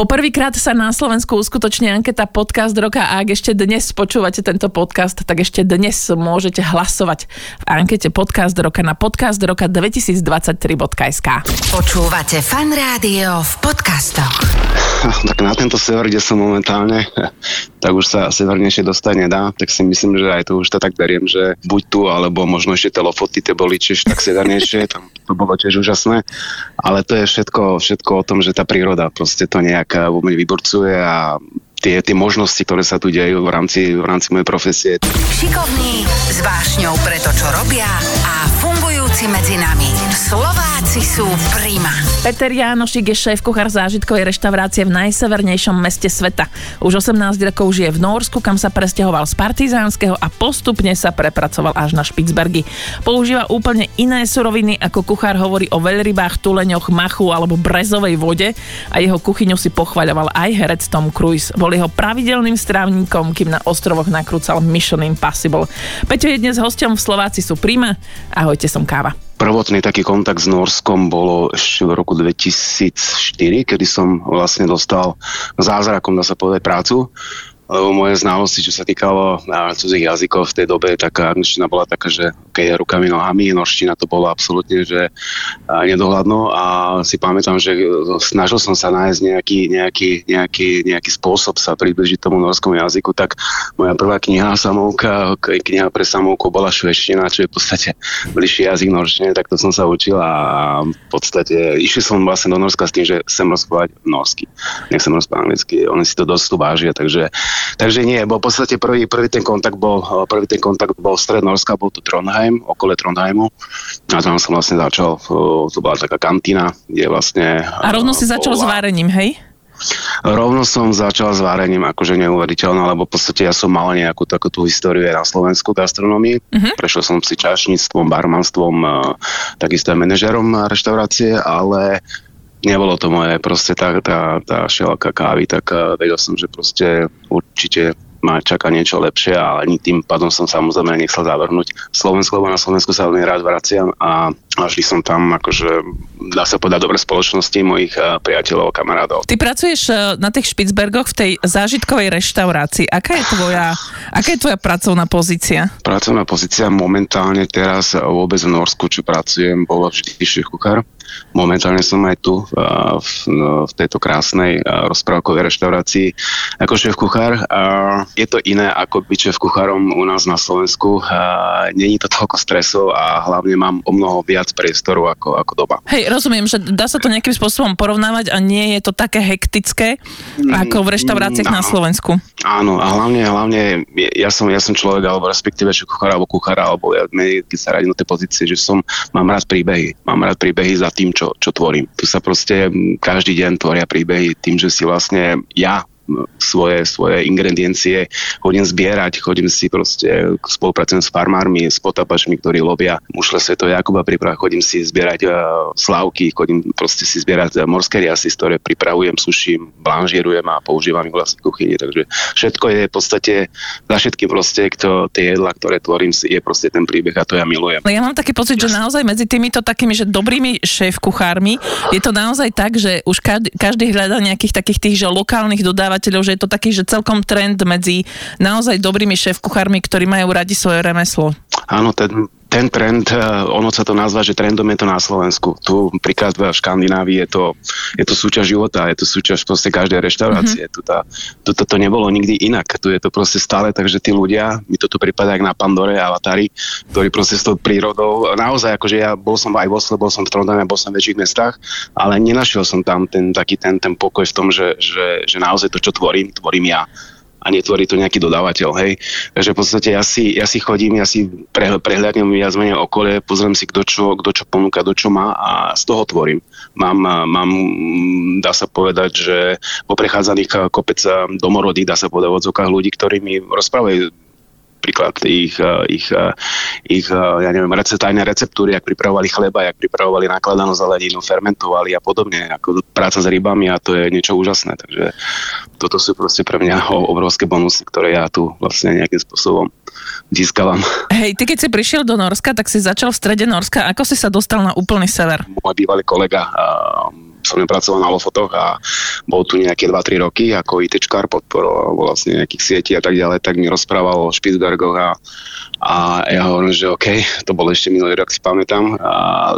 Poprvýkrát sa na Slovensku uskutoční anketa Podcast roka a ak ešte dnes počúvate tento podcast, tak ešte dnes môžete hlasovať v ankete Podcast roka na podcastroka2023.sk. Počúvate Fan Rádio v podcastoch. Tak na tento sever, kde som momentálne, tak už sa severnejšie dostať nedá, tak si myslím, že aj to už to tak beriem, že buď tu, alebo možno ešte telofoty, tie boli tiež tak severnejšie, tam to bolo tiež úžasné, ale to je všetko, všetko o tom, že tá príroda proste to nejak tak veľmi vyborcuje a tie, tie možnosti, ktoré sa tu dejú v rámci, v rámci mojej profesie. Šikovní, s vášňou pre to, čo robia a fungujúci medzi nami. Slováci sú prima. Peter Jánošik je šéf kuchár zážitkovej reštaurácie v najsevernejšom meste sveta. Už 18 rokov žije v Norsku, kam sa presťahoval z Partizánskeho a postupne sa prepracoval až na Špicbergy. Používa úplne iné suroviny, ako kuchár hovorí o veľrybách, tuleňoch, machu alebo brezovej vode a jeho kuchyňu si pochvaľoval aj herec Tom Cruise. Bol jeho pravidelným strávnikom, kým na ostrovoch nakrúcal Mission Impossible. Peťo je dnes hostom v Slováci sú Prima. Ahojte, som Káva prvotný taký kontakt s Norskom bolo ešte v roku 2004, kedy som vlastne dostal zázrakom, dá sa povedať, prácu lebo moje znalosti, čo sa týkalo cudzích jazykov v tej dobe, tak angličtina bola taká, že okay, rukami, nohami, norština to bolo absolútne, že nedohľadno. A si pamätám, že snažil som sa nájsť nejaký, nejaký, nejaký, nejaký spôsob sa približiť tomu norskému jazyku, tak moja prvá kniha samovka, kniha pre samovku bola šveština, čo je v podstate bližší jazyk norštine, tak to som sa učil a v podstate išiel som vlastne do Norska s tým, že chcem rozprávať norsky, nechcem rozprávať anglicky, oni si to dosť vážia, takže Takže nie, bo v podstate prvý, prvý ten kontakt bol, prvý ten kontakt bol stred Norska, bol tu Trondheim, okolo Trondheimu. A tam som vlastne začal, to bola taká kantína, kde vlastne... A rovno si začal s várením, hej? Rovno som začal s várením akože neuveriteľné, lebo v podstate ja som mal nejakú takú tú históriu aj na Slovensku gastronomii. Uh-huh. Prešiel som si čašníctvom, barmanstvom, takisto aj manažerom reštaurácie, ale nebolo to moje, proste tá, tá, tá šelka kávy, tak uh, vedel som, že proste určite ma čaká niečo lepšie a ani tým pádom som samozrejme nechcel zavrhnúť Slovensku, lebo na Slovensku sa veľmi rád vraciam a našli som tam akože dá sa povedať dobre spoločnosti mojich uh, priateľov a kamarátov. Ty pracuješ uh, na tých Špicbergoch v tej zážitkovej reštaurácii. Aká je tvoja, aká je tvoja pracovná pozícia? Pracovná pozícia momentálne teraz vôbec v Norsku, čo pracujem, bolo vždy šéf kuchár Momentálne som aj tu v, no, v tejto krásnej rozprávkovej reštaurácii ako šéf kuchár. Je to iné ako byť šéf kuchárom u nás na Slovensku. Není to toľko stresov a hlavne mám o mnoho viac priestoru ako, ako doba. Hej, rozumiem, že dá sa to nejakým spôsobom porovnávať a nie je to také hektické ako v reštauráciách mm, na Slovensku. Áno, a hlavne, hlavne ja som, ja som človek, alebo respektíve šéf kuchára, alebo kuchára, alebo ja, keď sa radím do tej pozície, že som, mám rád príbehy. Mám rád príbehy za tým, čo, čo tvorím. Tu sa proste každý deň tvoria príbehy tým, že si vlastne ja svoje, svoje ingrediencie, chodím zbierať, chodím si proste, spolupracujem s farmármi, s potapačmi, ktorí lovia mušle Sveto Jakuba priprav, chodím si zbierať uh, slavky, chodím proste si zbierať uh, morské riasy, ktoré pripravujem, suším, blanžírujem a používam ich vlastne v kuchyni, takže všetko je v podstate, za všetky proste, kto, tie jedla, ktoré tvorím, je proste ten príbeh a to ja milujem. Ja mám taký pocit, že naozaj medzi týmito takými, že dobrými šéf-kuchármi je to naozaj tak, že už každý, každý hľadá nejakých takých tých, že lokálnych dodávateľov cestovateľov, že je to taký, že celkom trend medzi naozaj dobrými šéf-kuchármi, ktorí majú radi svoje remeslo. Áno, ten, ten trend, eh, ono sa to nazva, že trendom je to na Slovensku. Tu príklad v Škandinávii je to, je to súčasť života, je to súčasť proste každej reštaurácie. Mm-hmm. Tu, tá, tu to, to nebolo nikdy inak. Tu je to proste stále, takže tí ľudia, mi toto prípada jak na Pandore a Avatári, ktorí proste s tou prírodou, naozaj akože ja bol som aj v Osle, bol som v Trondheime, bol som v väčších mestách, ale nenašiel som tam ten taký ten, ten pokoj v tom, že, že, že naozaj to, čo tvorím, tvorím ja a netvorí to nejaký dodávateľ, hej. Takže v podstate ja si, ja si chodím, ja si pre, prehľadnem viac menej okolie, pozriem si, kto čo, kto čo ponúka, kto čo má a z toho tvorím. Mám, mám, dá sa povedať, že po prechádzaných kopec domorodých, dá sa povedať v ľudí, ktorí mi rozprávajú príklad ich, eh, ich, eh, ich eh, ja neviem, tajné receptúry, jak pripravovali chleba, jak pripravovali nakladanú zeleninu, fermentovali a podobne, ako práca s rybami a to je niečo úžasné. Takže toto sú proste pre mňa obrovské bonusy, ktoré ja tu vlastne nejakým spôsobom získavam. Hej, ty keď si prišiel do Norska, tak si začal v strede Norska. Ako si sa dostal na úplný sever? Môj bývalý kolega som pracoval na Lofotoch a bol tu nejaké 2-3 roky ako ITčkár, podporoval vlastne nejakých sietí a tak ďalej, tak mi rozprával o Špicbergoch a, a ja hovorím, že OK, to bol ešte minulý rok, si pamätám a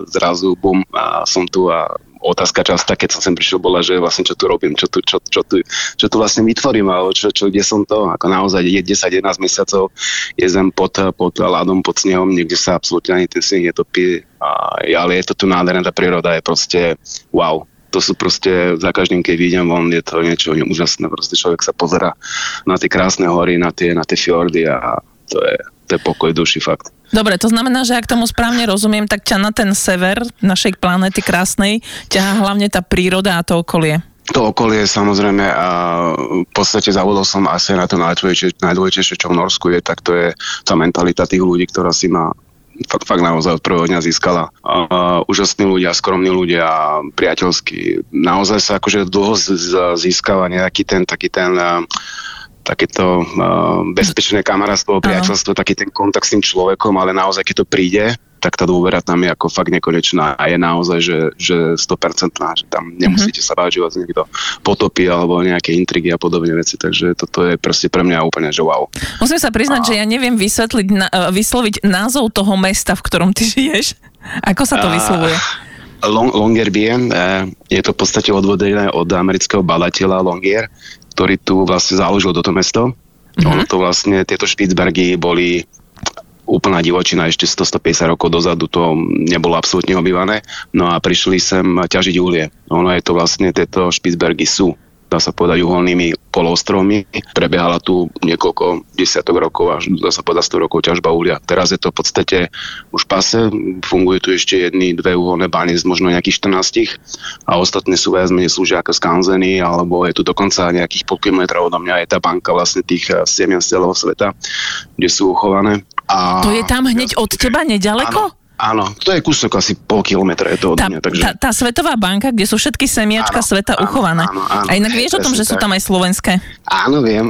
zrazu bum, a som tu a otázka častá, keď som sem prišiel, bola, že vlastne čo tu robím, čo tu, čo, čo tu, čo tu vlastne vytvorím, alebo čo, čo, kde som to, ako naozaj je 10-11 mesiacov, je zem pod, pod ľadom, pod snehom, niekde sa absolútne ani ten sneh netopí, a, ale je to tu nádherná, tá príroda je proste wow, to sú proste, za každým, keď vidím von, je to niečo úžasné. Proste človek sa pozera na tie krásne hory, na tie, na tie fjordy a to je, to je pokoj duši fakt. Dobre, to znamená, že ak tomu správne rozumiem, tak ťa na ten sever našej planéty krásnej ťahá hlavne tá príroda a to okolie. To okolie samozrejme a v podstate zavodol som asi na to najdôležitejšie, najdôležitejšie, čo v Norsku je, tak to je tá mentalita tých ľudí, ktorá si ma fakt, fakt naozaj od prvého dňa získala. Uh, úžasní ľudia, skromní ľudia, priateľskí. Naozaj sa akože dlho z, z, získava nejaký ten, taký ten uh, takéto uh, bezpečné kamarátstvo, priateľstvo, taký ten kontakt s tým človekom, ale naozaj, keď to príde, tak tá dôvera tam je ako fakt nekonečná a je naozaj, že, že 100% že tam nemusíte mm-hmm. sa báť, že vás niekto potopí alebo nejaké intrigy a podobné veci, takže toto je proste pre mňa úplne, že wow. Musím sa priznať, a... že ja neviem vysvetliť, na, vysloviť názov toho mesta, v ktorom ty žiješ. Ako sa to vyslovuje? Long, Longyearbyen, uh, je to v podstate odvodené od amerického badateľa Longier, ktorý tu vlastne založil toto mesto. Mm-hmm. Ono to vlastne, tieto Špicbergy boli úplná divočina ešte 100-150 rokov dozadu, to nebolo absolútne obývané. No a prišli sem ťažiť uhlie. Ono je to vlastne, tieto Špicbergy sú dá sa povedať, uholnými polostrovmi. Prebiehala tu niekoľko desiatok rokov až dá sa povedať 100 rokov ťažba uhlia. Teraz je to v podstate už pase, funguje tu ešte jedny, dve uholné bány z možno nejakých 14 a ostatné sú viac menej slúžia ako skanzeny, alebo je tu dokonca nejakých pol kilometra odo mňa je tá banka vlastne tých eh, semien z celého sveta, kde sú uchované. A... To je tam hneď od teba nedaleko? Áno. Áno, to je kúsok asi pol kilometra je to od tá, mňa. Takže... Tá, tá Svetová banka, kde sú všetky semiačka áno, sveta áno, uchované. Áno, áno, a inak vieš o tom, že sú tam aj slovenské? Áno, viem.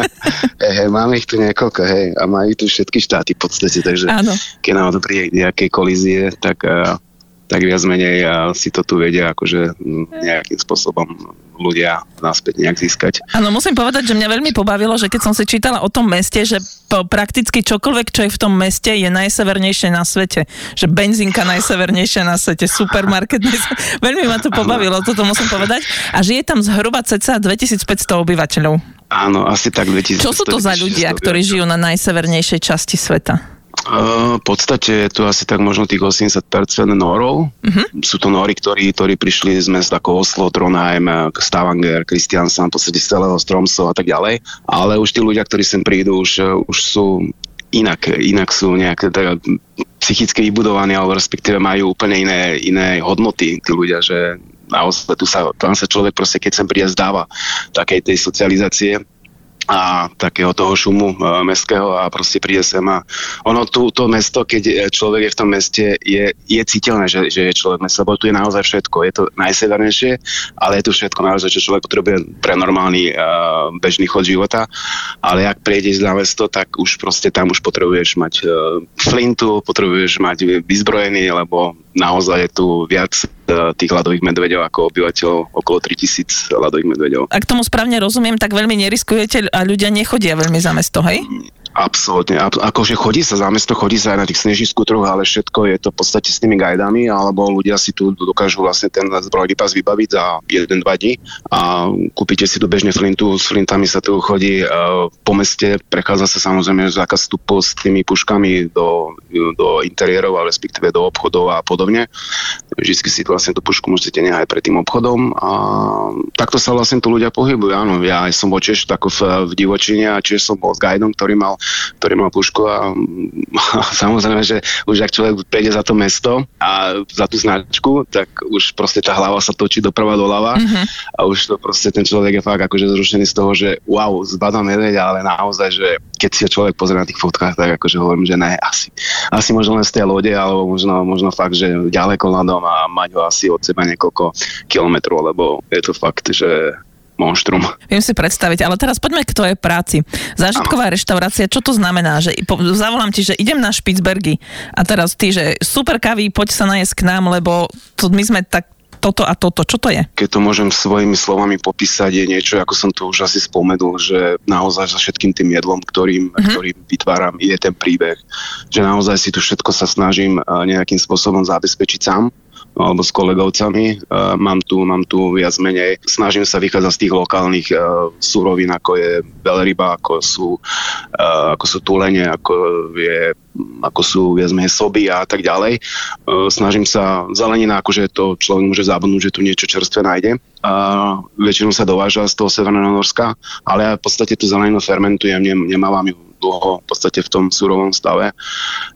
hey, máme ich tu niekoľko, hej, a majú tu všetky štáty v podstate, takže áno. keď nám príde nejaké kolízie, tak uh, tak viac menej si to tu vedia akože nejakým spôsobom ľudia naspäť nejak získať. Áno, musím povedať, že mňa veľmi pobavilo, že keď som si čítala o tom meste, že prakticky čokoľvek, čo je v tom meste, je najsevernejšie na svete. Že benzínka najsevernejšia na svete, supermarket. Najsever... Veľmi ma to pobavilo, toto musím povedať. A žije tam zhruba cca 2500 obyvateľov. Áno, asi tak 2500. Čo sú to za ľudia, ktorí žijú na najsevernejšej časti sveta? V podstate je tu asi tak možno tých 80% norov. Uh-huh. Sú to nori, ktorí, ktorí prišli z mest ako Oslo, Trondheim, Stavanger, Kristiansand, v podstate z celého Stromsov a tak ďalej. Ale už tí ľudia, ktorí sem prídu, už, už sú inak, inak sú nejaké teda, psychicky vybudovaní, alebo respektíve majú úplne iné, iné hodnoty tí ľudia, že naozaj tu sa, tam sa človek proste, keď sem príde, zdáva takej tej socializácie a takého toho šumu uh, mestského a proste príde sem a ono tu, to mesto, keď človek je v tom meste, je, je citeľné, že, že je človek mesto, lebo tu je naozaj všetko. Je to najsevernejšie, ale je tu všetko naozaj, čo človek potrebuje pre normálny uh, bežný chod života. Ale ak prejdeš na mesto, tak už proste tam už potrebuješ mať uh, flintu, potrebuješ mať vyzbrojený, lebo naozaj je tu viac e, tých ľadových medveďov ako obyvateľov, okolo 3000 ľadových medveďov. Ak tomu správne rozumiem, tak veľmi neriskujete a ľudia nechodia veľmi za mesto, hej? Absolutne. Akože chodí sa za mesto, chodí sa aj na tých snežných skútroch, ale všetko je to v podstate s tými guidami, alebo ľudia si tu dokážu vlastne ten zbrojný pas vybaviť za 1-2 dní a kúpite si tu bežne flintu, s flintami sa tu chodí uh, po meste, prechádza sa samozrejme zákaz vstupu s tými puškami do, do interiérov, respektíve do obchodov a podobne. Vždy si vlastne tú pušku môžete nehať pred tým obchodom a takto sa vlastne tu ľudia pohybujú. Áno, ja som bol tiež tako v, v divočine a tiež som bol s guidom, ktorý mal ktorý mal pušku a, a samozrejme, že už ak človek prejde za to mesto a za tú značku, tak už proste tá hlava sa točí doprava doľava mm-hmm. a už to proste ten človek je fakt akože zrušený z toho, že wow, zbadám medveď, ale naozaj, že keď si človek pozrie na tých fotkách, tak akože hovorím, že ne, asi, asi možno len z tej lode, alebo možno, možno fakt, že ďaleko na a mať ho asi od seba niekoľko kilometrov, lebo je to fakt, že monštrum. Viem si predstaviť, ale teraz poďme k tvojej práci. Zážitková ano. reštaurácia, čo to znamená? Že zavolám ti, že idem na Špicbergy a teraz ty, že super kavy, poď sa najesť k nám, lebo to my sme tak toto a toto. Čo to je? Keď to môžem svojimi slovami popísať, je niečo, ako som to už asi spomenul, že naozaj za všetkým tým jedlom, ktorým, uh-huh. ktorým vytváram, je ten príbeh. Že naozaj si tu všetko sa snažím nejakým spôsobom zabezpečiť sám alebo s kolegovcami. Uh, mám, tu, mám tu viac menej, snažím sa vychádzať z tých lokálnych uh, surovín, ako je veľryba, ako sú, uh, ako sú tulene, ako, je, ako sú viac menej soby a tak ďalej. Snažím sa, zelenina, akože to človek môže zabudnúť, že tu niečo čerstvé nájde. Uh, väčšinou sa dováža z toho Severného Norska, ale ja v podstate tú zeleninu fermentujem, nem, nemávam ju dlho v podstate v tom surovom stave.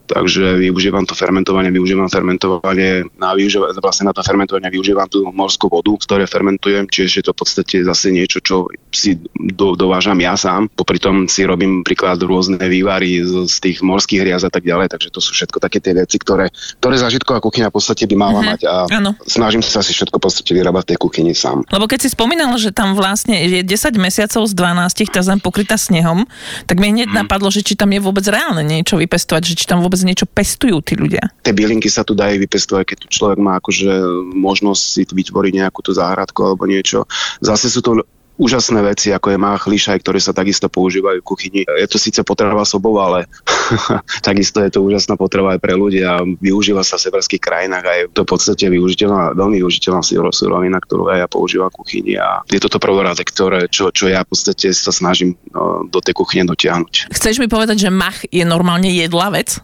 Takže využívam to fermentovanie, využívam fermentovanie, na využívam, vlastne na to fermentovanie využívam tú morskú vodu, ktoré fermentujem, čiže je to v podstate zase niečo, čo si do, dovážam ja sám. Popri tom si robím príklad rôzne vývary z, z tých morských hriaz a tak ďalej, takže to sú všetko také tie veci, ktoré, ktoré zažitková kuchyňa v podstate by mala mm-hmm. mať a ano. snažím sa si všetko v podstate vyrábať v tej kuchyni sám. Lebo keď si spomínal, že tam vlastne je 10 mesiacov z 12 tá zem pokrytá snehom, tak mi hneď mm. napadlo, že či tam je vôbec reálne niečo vypestovať, že či tam vôbec niečo pestujú tí ľudia. Tie bylinky sa tu dajú vypestovať, keď tu človek má akože možnosť si vytvoriť nejakú tú záhradku alebo niečo. Zase sú to úžasné veci, ako je mách, lišaj, ktoré sa takisto používajú v kuchyni. Je to síce potreba sobou, ale takisto je to úžasná potreba aj pre ľudia. Využíva sa v severských krajinách a je to v podstate využiteľná, veľmi využiteľná surovina, ktorú aj ja používam v kuchyni a je toto prvorade, ktoré, čo, čo ja v podstate sa snažím no, do tej kuchyne dotiahnuť. Chceš mi povedať, že mach je normálne jedla vec?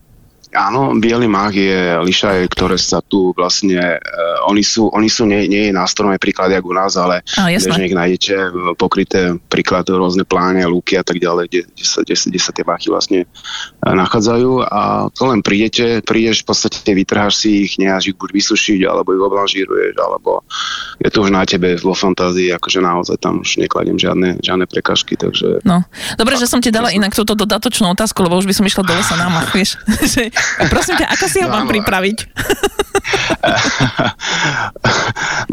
Áno, biely mach je lišaj, ktoré sa tu vlastne, uh, oni sú, oni sú nie, nie je nástrojné príklad, jak u nás, ale oh, bežne nájdete pokryté príklad rôzne pláne, lúky a tak ďalej, kde, kde, sa, kde, kde sa tie machy vlastne uh, nachádzajú. A to len prídete, prídeš v podstate vytrháš si ich, necháš ich buď vysušiť, alebo ich oblanžíruješ, alebo je to už na tebe vo fantázii, akože naozaj tam už nekladiem žiadne, žiadne prekažky, takže... No, dobre, že som ti dala inak túto dodatočnú otázku, lebo už by som išla do lesa na mach, vieš, Prosím ťa, ako si ho no, mám pripraviť?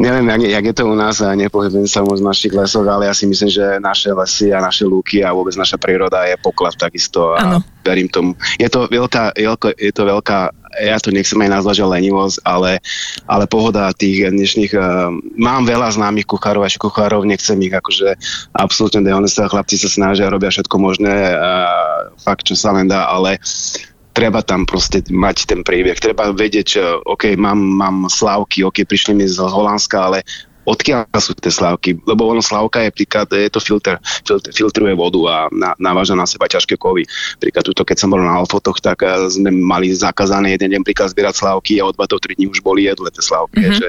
Neviem, jak, jak je to u nás, nepohybujem sa moc v našich lesoch, ale ja si myslím, že naše lesy a naše lúky a vôbec naša príroda je poklad takisto a ano. verím tomu. Je to veľká, je to veľká ja to nechcem aj nazvať, že lenivosť, ale, ale pohoda tých dnešných, uh, mám veľa známych kuchárov a kuchárov, nechcem ich akože absolútne dehonestovať, chlapci sa snažia, robia všetko možné, uh, fakt, čo sa len dá, ale treba tam proste mať ten príbeh. Treba vedieť, OK, mám, mám slávky, OK, prišli mi z Holandska, ale odkiaľ sú tie slávky, lebo ono slávka je príklad, je to filter, filter filtruje vodu a na, naváža na seba ťažké kovy. Príklad tuto, keď som bol na Alfotoch, tak eh, sme mali zakázané jeden deň príklad zbierať slávky a od 2 do 3 dní už boli jedle tie slávky. Mm-hmm. Že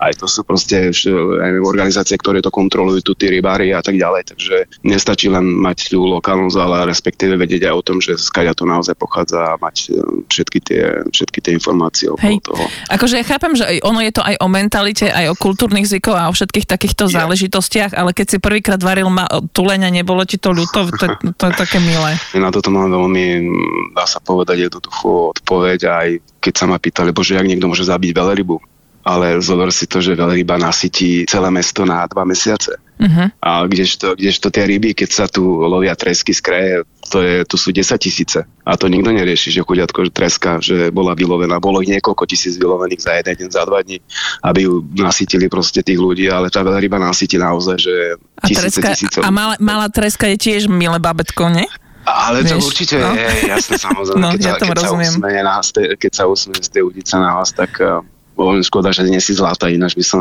aj to sú proste neviem, organizácie, ktoré to kontrolujú, tu tí rybári a tak ďalej, takže nestačí len mať tú lokálnu ale respektíve vedieť aj o tom, že skaďa to naozaj pochádza a mať eh, všetky tie, všetky tie informácie okolo Hej. toho. Akože ja chápem, že ono je to aj o mentalite, aj o kultúrnych zvykoch a o všetkých takýchto záležitostiach, ale keď si prvýkrát varil ma, tuleňa, nebolo ti to ľúto? To, to je také milé. Na toto mám veľmi, dá sa povedať, jednoduchú odpoveď aj keď sa ma pýtali, bože, jak niekto môže zabiť veľrybu ale zober si to, že veľryba nasytí celé mesto na dva mesiace. Uh-huh. A kdežto, kdežto tie ryby, keď sa tu lovia tresky z kraje, to, je, to sú 10 tisíce. A to nikto nerieši, že chudiatko že treska, že bola vylovená. Bolo ich niekoľko tisíc vylovených za jeden deň, za dva dní, aby ju nasytili proste tých ľudí, ale tá veľryba nasytí naozaj, že tisíce, a treska, A malá, malá treska je tiež milé babetko, nie? Ale to Vieš, určite no? je, jasné, samozrejme. No, keď, ja sa, keď, sa na, keď sa usmeje z tej udice na vás, tak uh, škoda, že dnes si zlata, ináč by som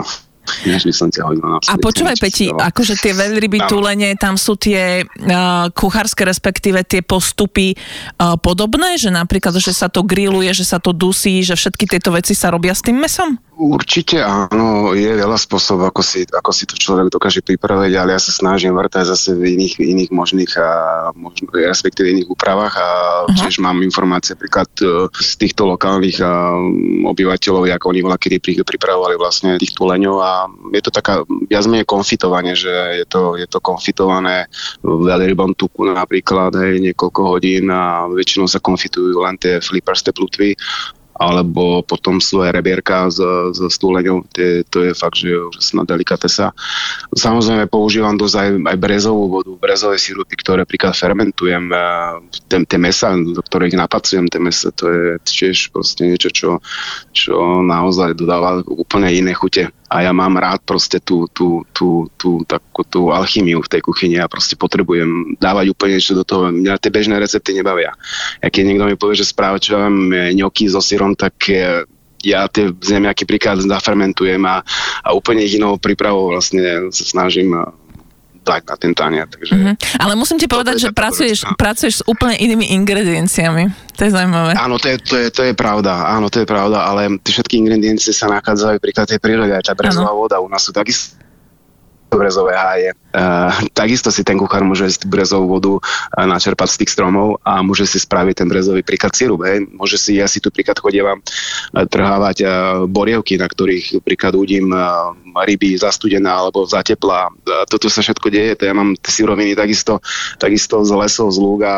než by som ťa hodil na A počúvaj, Peti, akože tie veľryby, tulene, tam sú tie uh, kuchárske, respektíve tie postupy uh, podobné, že napríklad, že sa to grilluje, že sa to dusí, že všetky tieto veci sa robia s tým mesom? Určite áno, je veľa spôsobov, ako si, ako si to človek dokáže pripraviť, ale ja sa snažím vrtať zase v iných, iných možných a možno, respektíve iných úpravách a uh-huh. tiež mám informácie príklad z týchto lokálnych a, obyvateľov, ako oni bola, kedy pripravovali vlastne tých tuleňov a je to taká viac menej konfitovanie, že je to, je to konfitované veľrybom tuku napríklad, hej, niekoľko hodín a väčšinou sa konfitujú len tie fliparsté plutvy alebo potom aj rebierka s, s stúleňou, tie, to je fakt, že úžasná delikatesa. Samozrejme používam dosť aj, aj brezovú vodu, brezové sirupy, ktoré príklad fermentujem, tie mesa, do ktorých napacujem tie mesa, to je tiež proste niečo, čo, čo naozaj dodáva úplne iné chute a ja mám rád proste tú, tú, tú, tú, takú, tú alchymiu v tej kuchyni a proste potrebujem dávať úplne niečo do toho. Mňa tie bežné recepty nebavia. A keď niekto mi povie, že správačujem ňoky so syrom, tak ja tie zemiaky príklad zafermentujem a, a úplne ich inou prípravou vlastne sa snažím dať na ten tanier. Takže mm-hmm. Ale musím ti povedať, že pracuješ, pracuješ s úplne inými ingredienciami. To je zaujímavé. Áno, to je, to, je, to je pravda. Áno, to je pravda, ale tie všetky ingrediencie sa nachádzajú príklad tej prírode. Aj tá brezová voda u nás sú takisto brezové háje. Uh, takisto si ten kuchár môže ísť brezovú vodu uh, načerpať z tých stromov a môže si spraviť ten brezový príklad sirup. Hej. Môže si, ja si tu príklad chodievam uh, trhávať borievky, na ktorých príklad udím ryby zastudená alebo zateplá. Toto sa všetko deje, to ja mám tie siroviny takisto, takisto z lesov, z lúk a,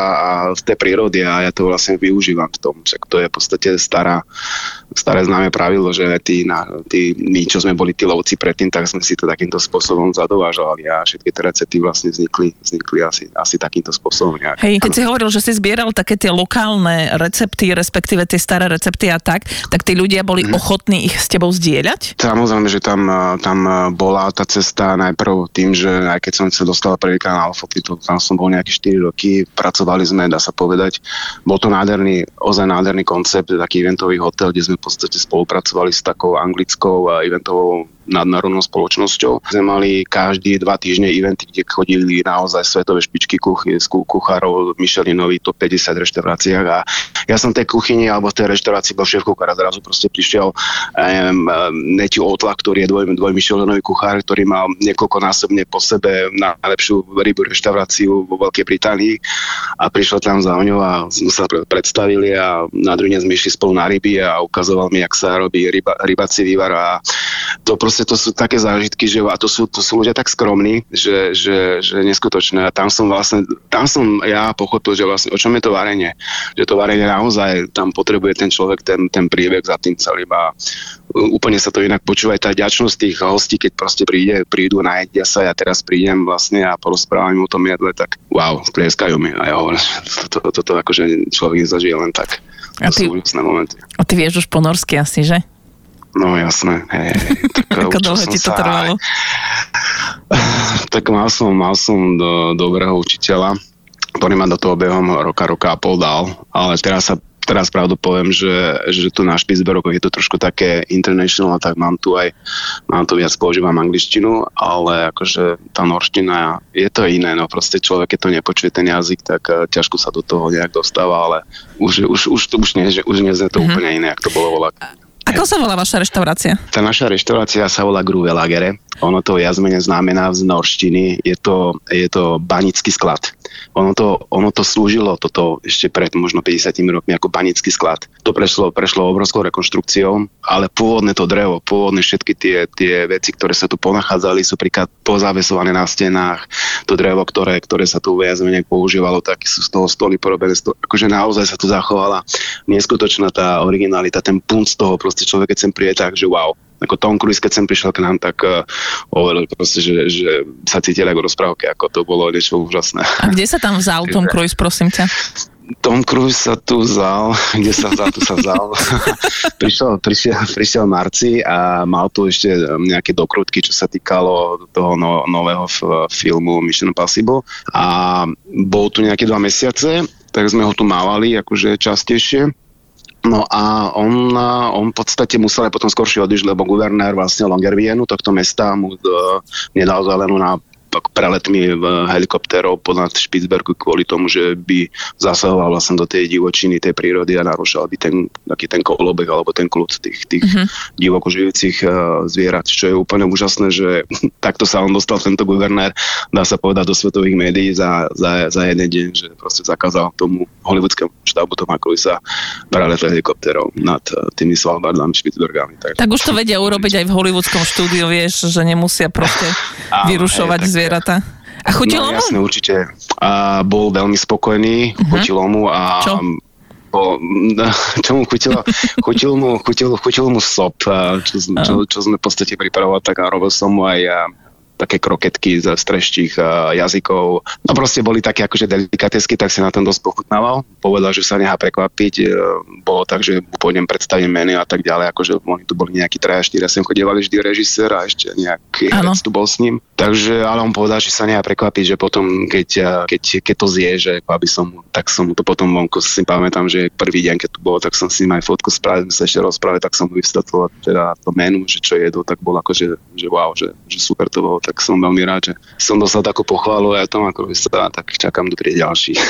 z tej prírody a ja to vlastne využívam v tom. Však to je v podstate stará, staré známe pravidlo, že tí, na, tí, my, čo sme boli tí lovci predtým, tak sme si to takýmto spôsobom zadovážovali a všetky tie recepty vlastne vznikli, vznikli asi, asi takýmto spôsobom. Nejak. Hej, keď si hovoril, že si zbieral také tie lokálne recepty, respektíve tie staré recepty a tak, tak tí ľudia boli mm. ochotní ich s tebou zdieľať? Samozrejme, že tam, tam bola tá cesta najprv tým, že aj keď som sa dostal prvýkrát na Alfoty, to tam som bol nejaké 4 roky, pracovali sme, dá sa povedať. Bol to nádherný, ozaj nádherný koncept, taký eventový hotel, kde sme v podstate spolupracovali s takou anglickou eventovou nadnárodnou spoločnosťou. Sme mali každý dva týždne eventy, kde chodili naozaj svetové špičky kuchy, kuchárov Michelinovi to 50 reštauráciách. A ja som tej kuchyni alebo tej reštaurácii bol šéf kuchár a zrazu proste prišiel um, Netiu Otla, ktorý je dvoj, dvoj Michelinový kuchár, ktorý mal niekoľkonásobne po sebe najlepšiu rybu reštauráciu vo Veľkej Británii. A prišiel tam za ňou a sme sa predstavili a na druhý sme išli spolu na ryby a ukazoval mi, jak sa robí ryba, rybací vývar. A to proste to sú také zážitky, že a to sú, to sú ľudia tak skromní, že, že, že neskutočné. A tam som vlastne, tam som ja pochopil, že vlastne o čom je to varenie. Že to varenie naozaj tam potrebuje ten človek ten, ten príbeh za tým celým a úplne sa to inak počúva aj tá ďačnosť tých hostí, keď proste príde, prídu, najedia sa, ja teraz prídem vlastne a porozprávam o tom jedle, tak wow, plieskajú mi a ja hovorím, toto, to, to, akože človek nezažije len tak. A ty, to sú momenty. A ty vieš už po norsky asi, že? No jasné. Hej, tak, Ako dlho ti to trvalo? tak mal som, mal som do, dobrého učiteľa, ktorý ma do toho behom roka, roka a pol dal, ale teraz sa teraz pravdu poviem, že, že tu na Špicberokoch je to trošku také international, tak mám tu aj, mám tu viac používam angličtinu, ale akože tá norština je to iné, no proste človek, keď to nepočuje ten jazyk, tak uh, ťažko sa do toho nejak dostáva, ale už, už, už, už, nie, už nie je to mm-hmm. úplne iné, ako to bolo volať. Ako sa volá vaša reštaurácia? Tá naša reštaurácia sa volá Gruvelagere. Ono to jazmene znamená z norštiny. Je to, je to banický sklad. Ono to, ono to slúžilo toto ešte pred možno 50 rokmi ako banický sklad. To prešlo, prešlo obrovskou rekonštrukciou, ale pôvodné to drevo, pôvodné všetky tie, tie veci, ktoré sa tu ponachádzali, sú príklad pozavesované na stenách. To drevo, ktoré, ktoré sa tu viac používalo, tak sú z toho stoly porobené. Akože naozaj sa tu zachovala neskutočná tá originalita, ten punt z toho, proste človek, keď sem príde, tak, že wow, ako Tom Cruise, keď sem prišiel k nám, tak uh, hovoril proste, že, že sa cítili ako rozprávke, ako to bolo niečo úžasné. A kde sa tam vzal Tom Cruise, prosím ťa? Tom Cruise sa tu vzal, kde sa vzal, tu sa vzal. prišiel, prišiel, prišiel Marci a mal tu ešte nejaké dokrutky, čo sa týkalo toho no, nového f- filmu Mission Impossible a bol tu nejaké dva mesiace, tak sme ho tu mávali akože častejšie No a on, on v podstate musel aj potom skoršie odísť, lebo guvernér vlastne Longervienu, tohto mesta, mu uh, nedal zelenú na preletmi helikoptérov ponad Špicbergu kvôli tomu, že by zasahoval vlastne do tej divočiny, tej prírody a narušal by ten, taký ten kolobek alebo ten kľud tých, tých uh-huh. divoko žijúcich uh, zvierat, čo je úplne úžasné, že takto sa on dostal tento guvernér, dá sa povedať, do svetových médií za, za, za jeden deň, že proste zakázal tomu hollywoodskému štábu Toma sa prelet helikoptérov nad uh, tými Svalbardami, Špicbergami. Tak, tak už to vedia urobiť aj v hollywoodskom štúdiu, vieš, že nemusia proste vyrušovať zvierat zvieratá. A chutilo no, mu? Jasne, určite. A bol veľmi spokojný, uh-huh. chutilo mu a... Čo? Po, čo mu chutilo? chutil, mu, chutil, chutil mu sop, čo, čo, čo sme v podstate pripravovali, tak a robil som mu aj také kroketky z streštích jazykov. No proste boli také akože delikatesky, tak si na tom dosť pochutnával. Povedal, že sa nechá prekvapiť. E, bolo tak, že pôjdem predstavím menu a tak ďalej. Akože oni tu boli nejakí traja, štyria, sem chodievali vždy režisér a ešte nejaký herec tu bol s ním. Takže, ale on povedal, že sa nechá prekvapiť, že potom, keď, e, keď, keď to zje, že aby som, tak som mu to potom vonku si pamätám, že prvý deň, keď tu bolo, tak som si aj fotku spravil, sa ešte rozprávať, tak som mu vysvetlil teda to menu, že čo jedol, tak bol akože, že wow, že, že super to bolo, tak som veľmi rád, že som dostal takú pochválu aj tom, ako vysvetlil, tak čakám, kto príde ďalší.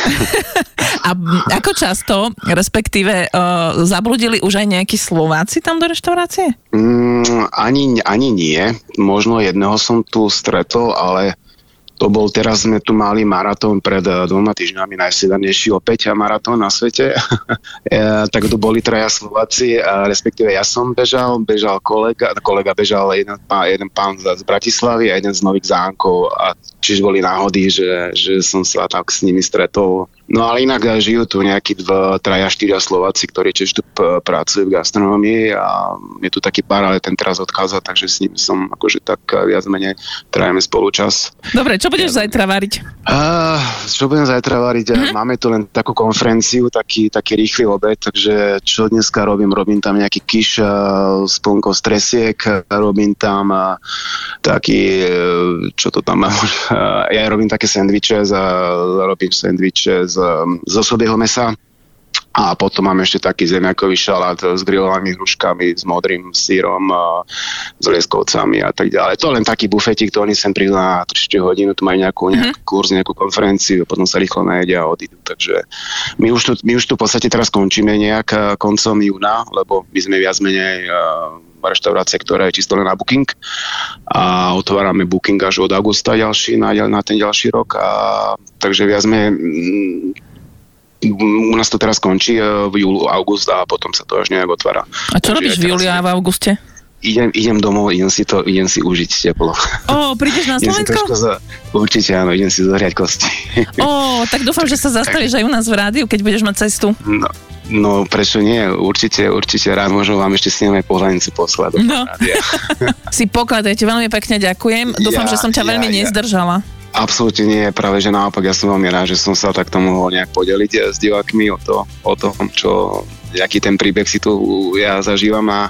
A ako často, respektíve, uh, zabludili už aj nejakí Slováci tam do reštaurácie? Mm, ani, ani nie. Možno jedného som tu stretol, ale to bol, teraz sme tu mali maratón pred eh, dvoma týždňami, najsevernejší opäť maratón na svete. e, tak tu boli traja Slováci, respektíve ja som bežal, bežal kolega, kolega bežal jeden, pán, jeden pán z Bratislavy a jeden z Nových zánkov a čiže boli náhody, že, že som sa tak s nimi stretol No ale inak eh, žijú tu nejakí dva, traja, štyria Slováci, ktorí tiež tu pracujú v gastronomii a je tu taký pár, ale ten teraz odchádza, takže s ním som akože tak eh, viac menej trajeme spolu čas. Dobre, čo budeš zajtra variť? Uh, čo budem zajtra variť? Uh-huh. Máme tu len takú konferenciu, taký, taký rýchly obed, takže čo dneska robím? Robím tam nejaký kiš s plnkou stresiek, robím tam taký, čo to tam mám, ja robím také sendviče, za, robím sendviče z z osobieho mesa. A potom mám ešte taký zemiakový šalát s grillovanými hruškami, s modrým sírom, s lieskovcami a tak ďalej. To len taký bufetik, to oni sem prídu na 3 hodinu, tu majú nejakú, mhm. nejakú kurz, nejakú konferenciu, potom sa rýchlo najedia a odídu. Takže my už, tu, my už tu v podstate teraz končíme nejak koncom júna, lebo my sme viac menej reštaurácie, ktorá je čisto len na booking a otvárame booking až od augusta ďalší, na, na ten ďalší rok a takže viac sme u nás to teraz končí e, v júlu, august a potom sa to až nejak otvára. A čo Takže robíš v júli a v auguste? idem, idem domov, idem si to, idem si užiť teplo. Ó, prídeš na Slovensko? Za, určite áno, idem si zohriať kosti. Ó, tak dúfam, že sa zastavíš aj u nás v rádiu, keď budeš mať cestu. No, no prečo nie? Určite, určite rád môžem vám ešte s ním aj pohľadnicu poslať. No. si poklad, ja ti veľmi pekne ďakujem. Dúfam, ja, že som ťa ja, veľmi ja. nezdržala. Absolútne nie, práve že naopak, ja som veľmi rád, že som sa takto mohol nejak podeliť eh, s divákmi o, to, o tom, čo, aký ten príbeh si tu ja zažívam na,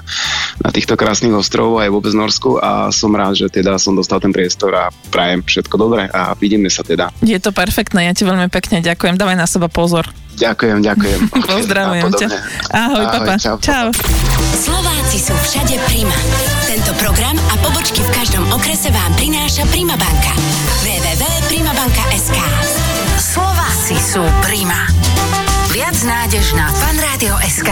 na týchto krásnych ostrovoch aj vôbec Norsku a som rád, že teda som dostal ten priestor a prajem všetko dobré a vidíme sa teda. Je to perfektné, ja ti veľmi pekne ďakujem, dávaj na seba pozor. Ďakujem, ďakujem. Pozdravujem ťa. Ahoj, Ahoj, papa. Čau. čau. Slováci sú všade Prima. Tento program a pobočky v každom okrese vám prináša Prima banka. www.primabanka.sk Slováci sú Prima. Viac nádež na fanradio.sk